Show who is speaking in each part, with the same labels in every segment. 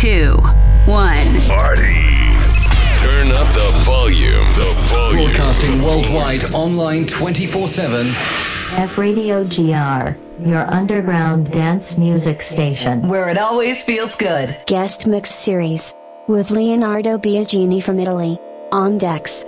Speaker 1: two, one.
Speaker 2: Party. Turn up the volume. The volume.
Speaker 3: Broadcasting worldwide, online 24 7.
Speaker 4: F Radio GR, your underground dance music station.
Speaker 5: Where it always feels good.
Speaker 6: Guest Mix Series. With Leandro Biagini from Italy. On decks.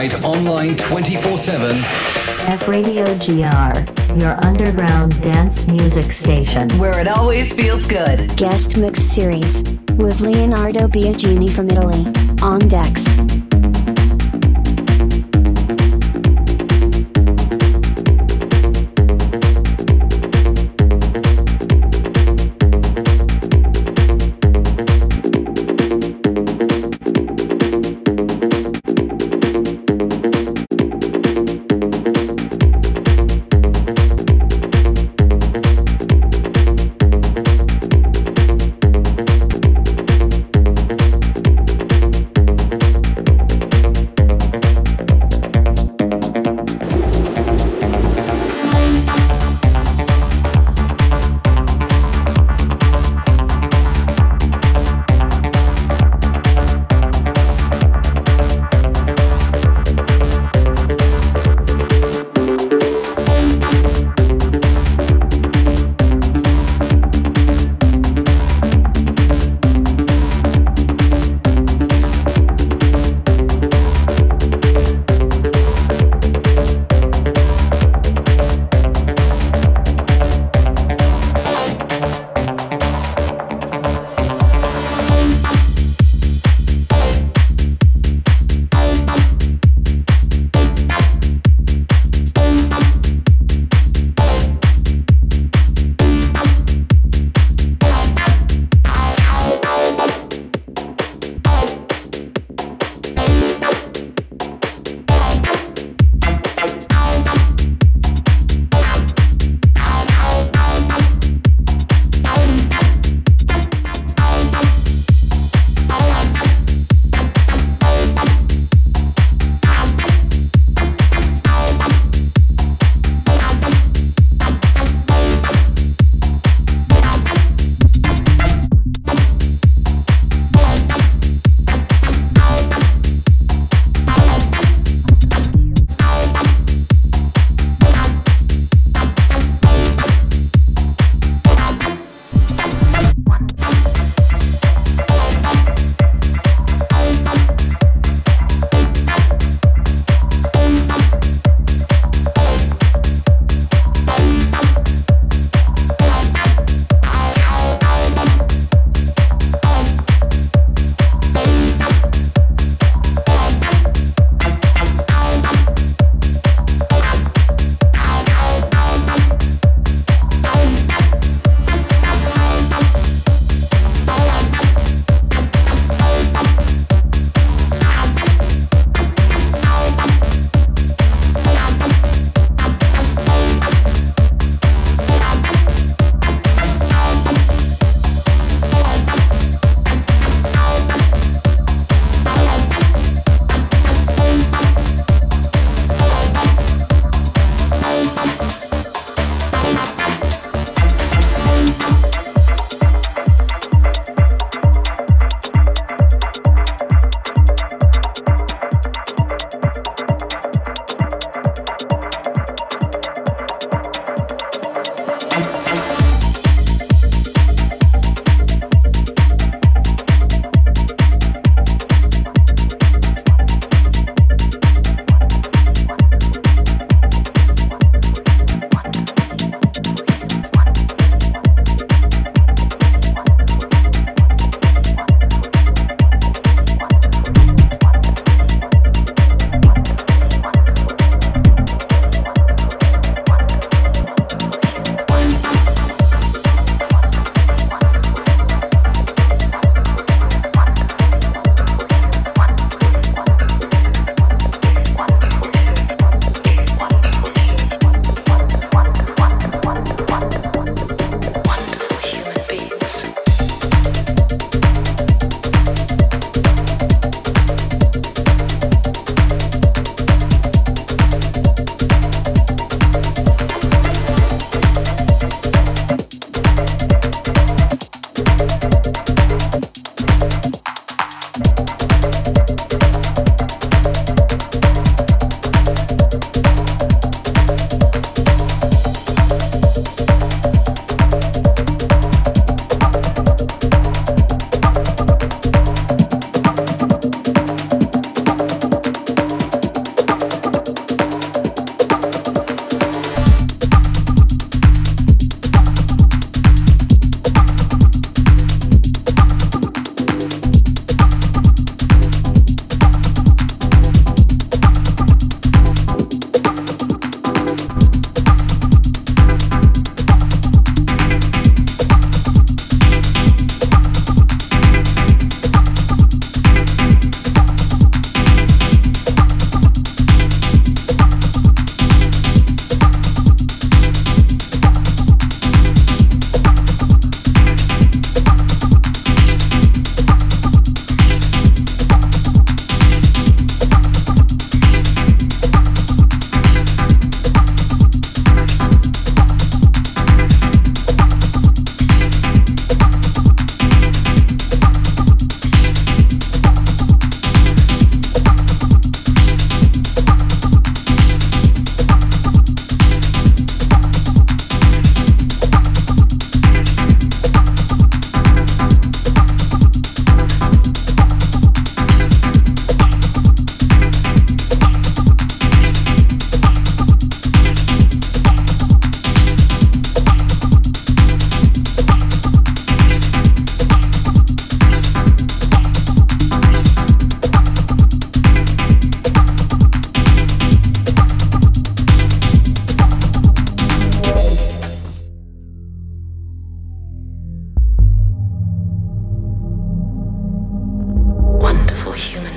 Speaker 3: Broadcasting worldwide online 24 7.
Speaker 4: F Radio GR, your underground dance music station.
Speaker 5: Where it always feels good.
Speaker 6: Guest Mix Series with Leandro Biagini from Italy. On decks.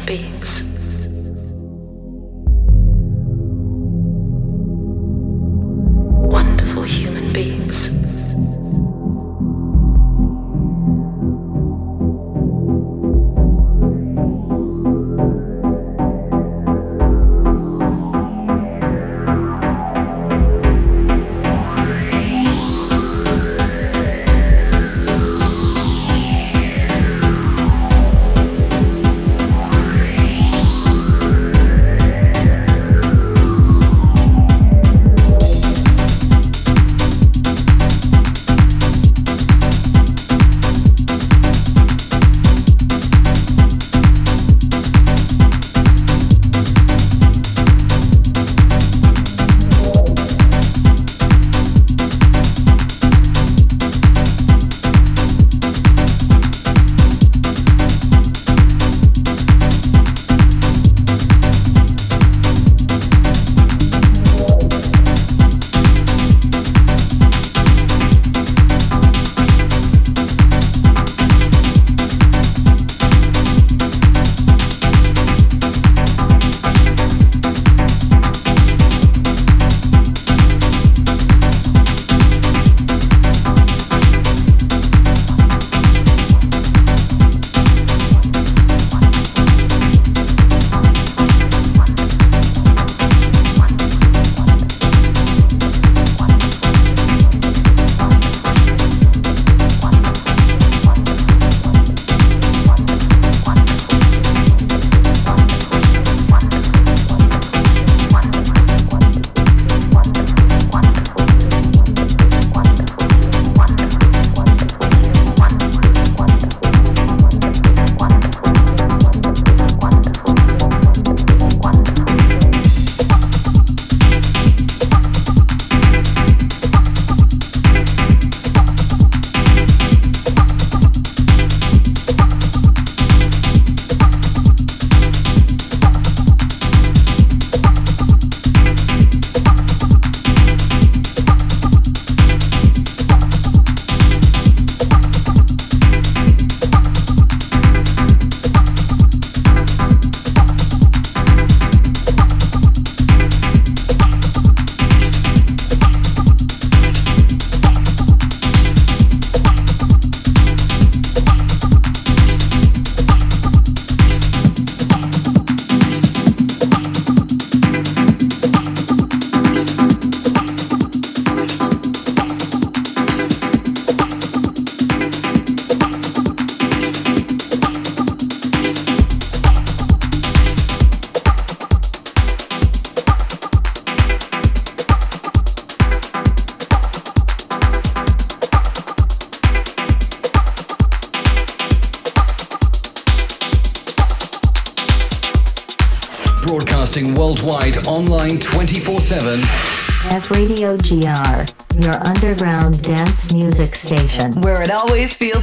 Speaker 4: Beings.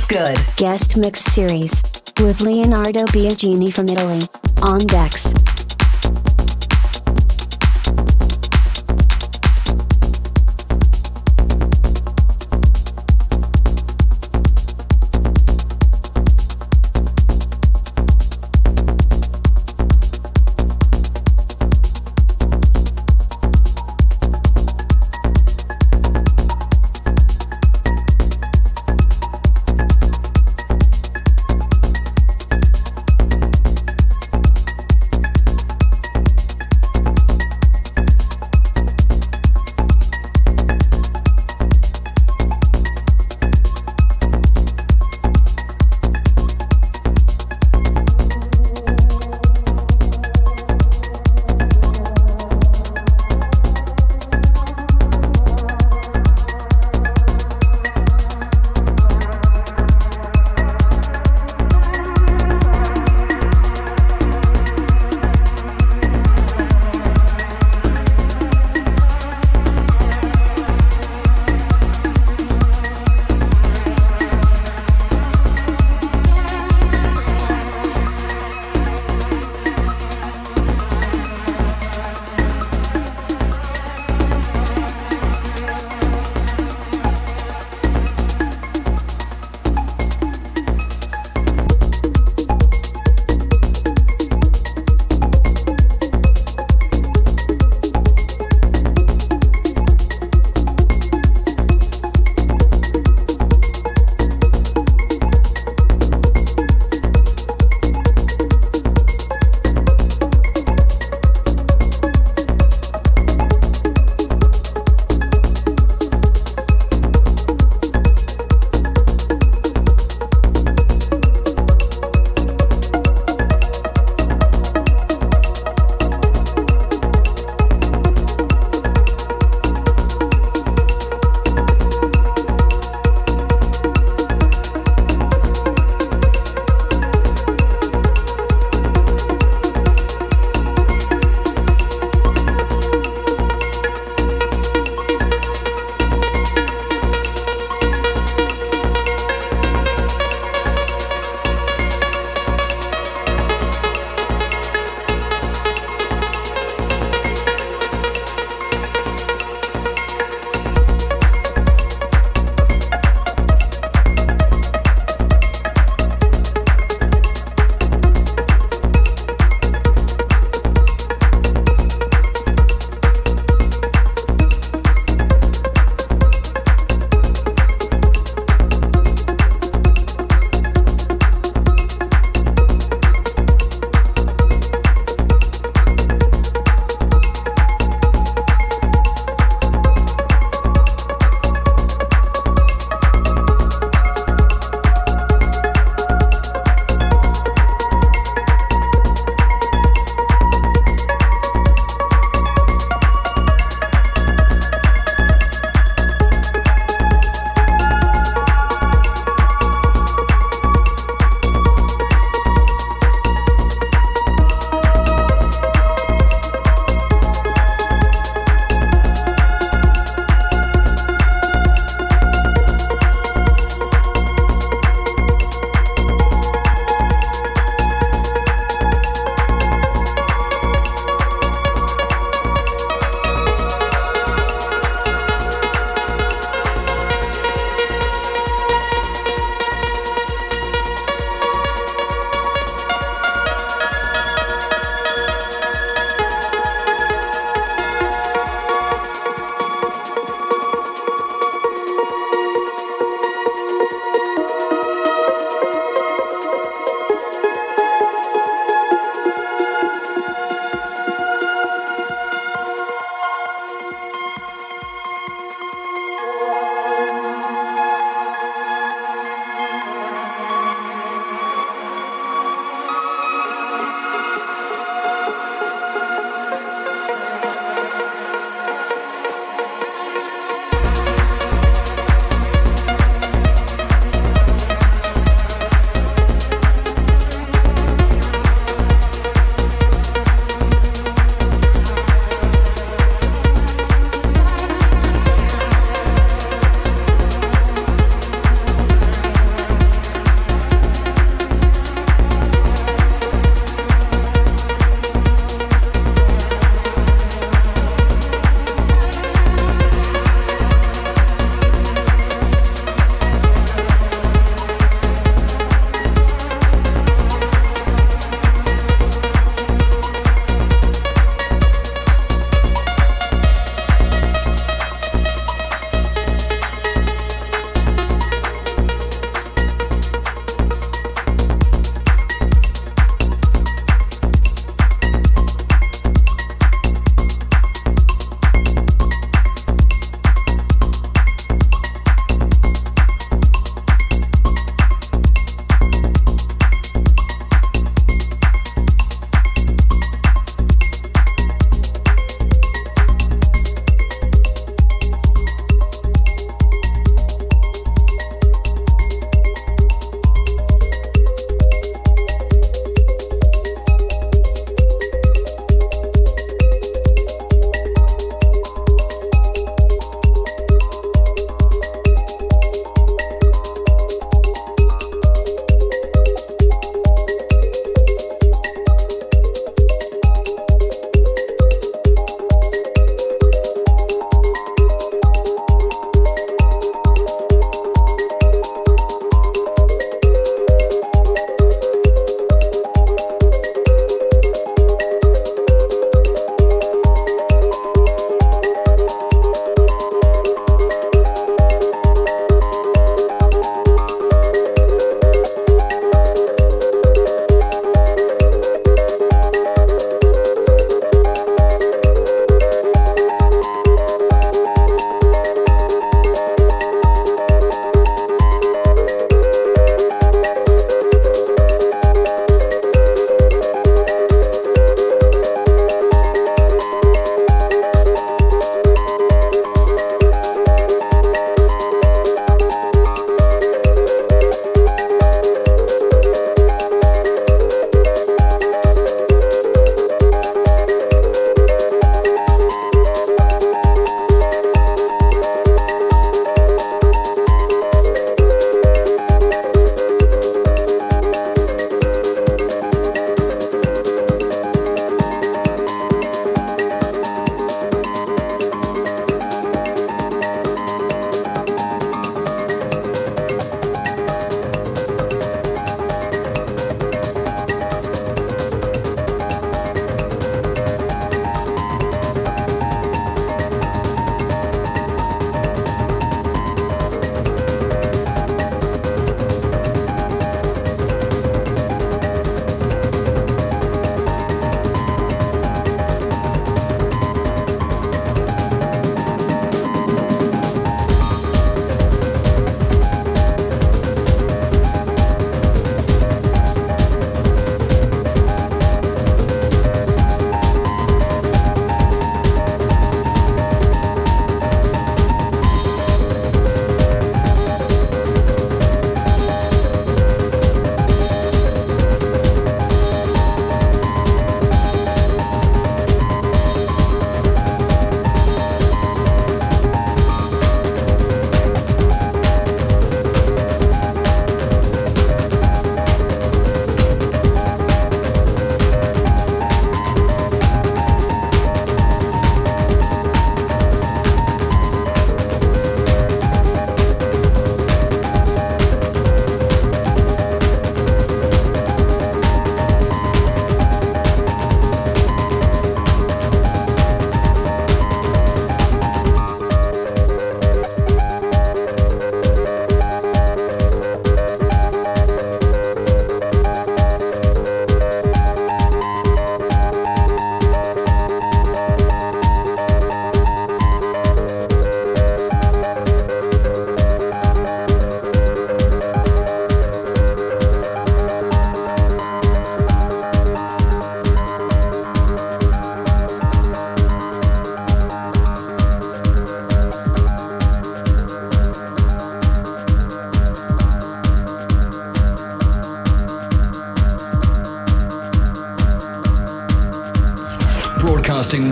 Speaker 4: Feels good.
Speaker 6: Guest Mix Series. With Leandro Biagini from Italy. On decks.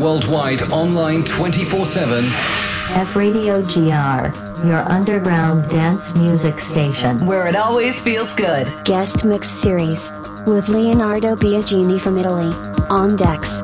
Speaker 3: Worldwide online 24 7.
Speaker 4: F Radio GR, your underground dance music station.
Speaker 5: Where it always feels good.
Speaker 6: Guest Mix Series. With Leandro Biagini from Italy. On decks.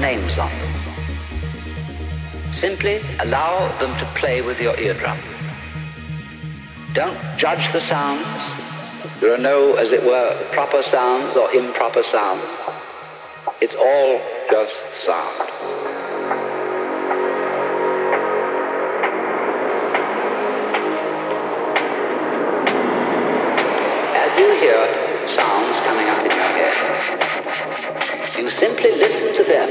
Speaker 1: Names on them. Simply allow them to play with your eardrum. Don't judge the sounds. There are no, as it were, proper sounds or improper sounds. It's all just sound. As you hear sounds coming head, you simply listen to them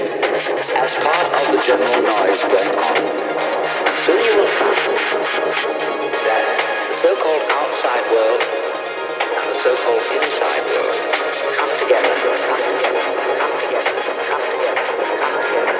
Speaker 1: as part of the general noise going on. Soon you will find that the so-called outside world and the so-called inside world come together, come together, come together, come together, come together, come together,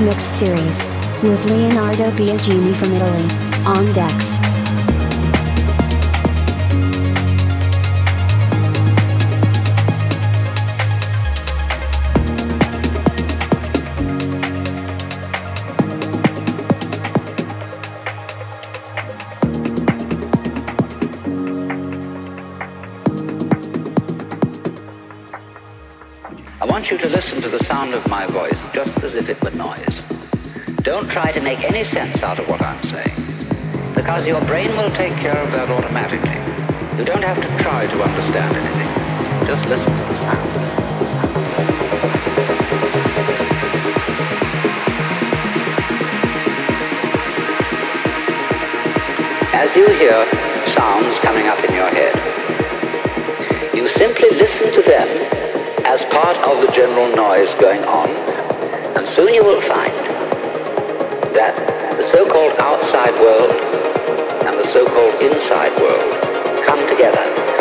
Speaker 6: Mix Series. With Leandro Biagini from Italy. On decks.
Speaker 1: Any sense out of what I'm saying, because your brain will take care of that automatically. You don't have to try to understand anything. Just listen to the sound. As you hear sounds coming up in your head, you simply listen to them as part of the general noise going on, and soon you will find that the so-called outside world and the so-called inside world come together,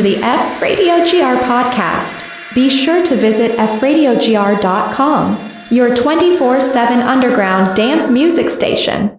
Speaker 7: to the F Radio GR podcast. Be sure to visit fradiogr.com, your 24 7 underground dance music station.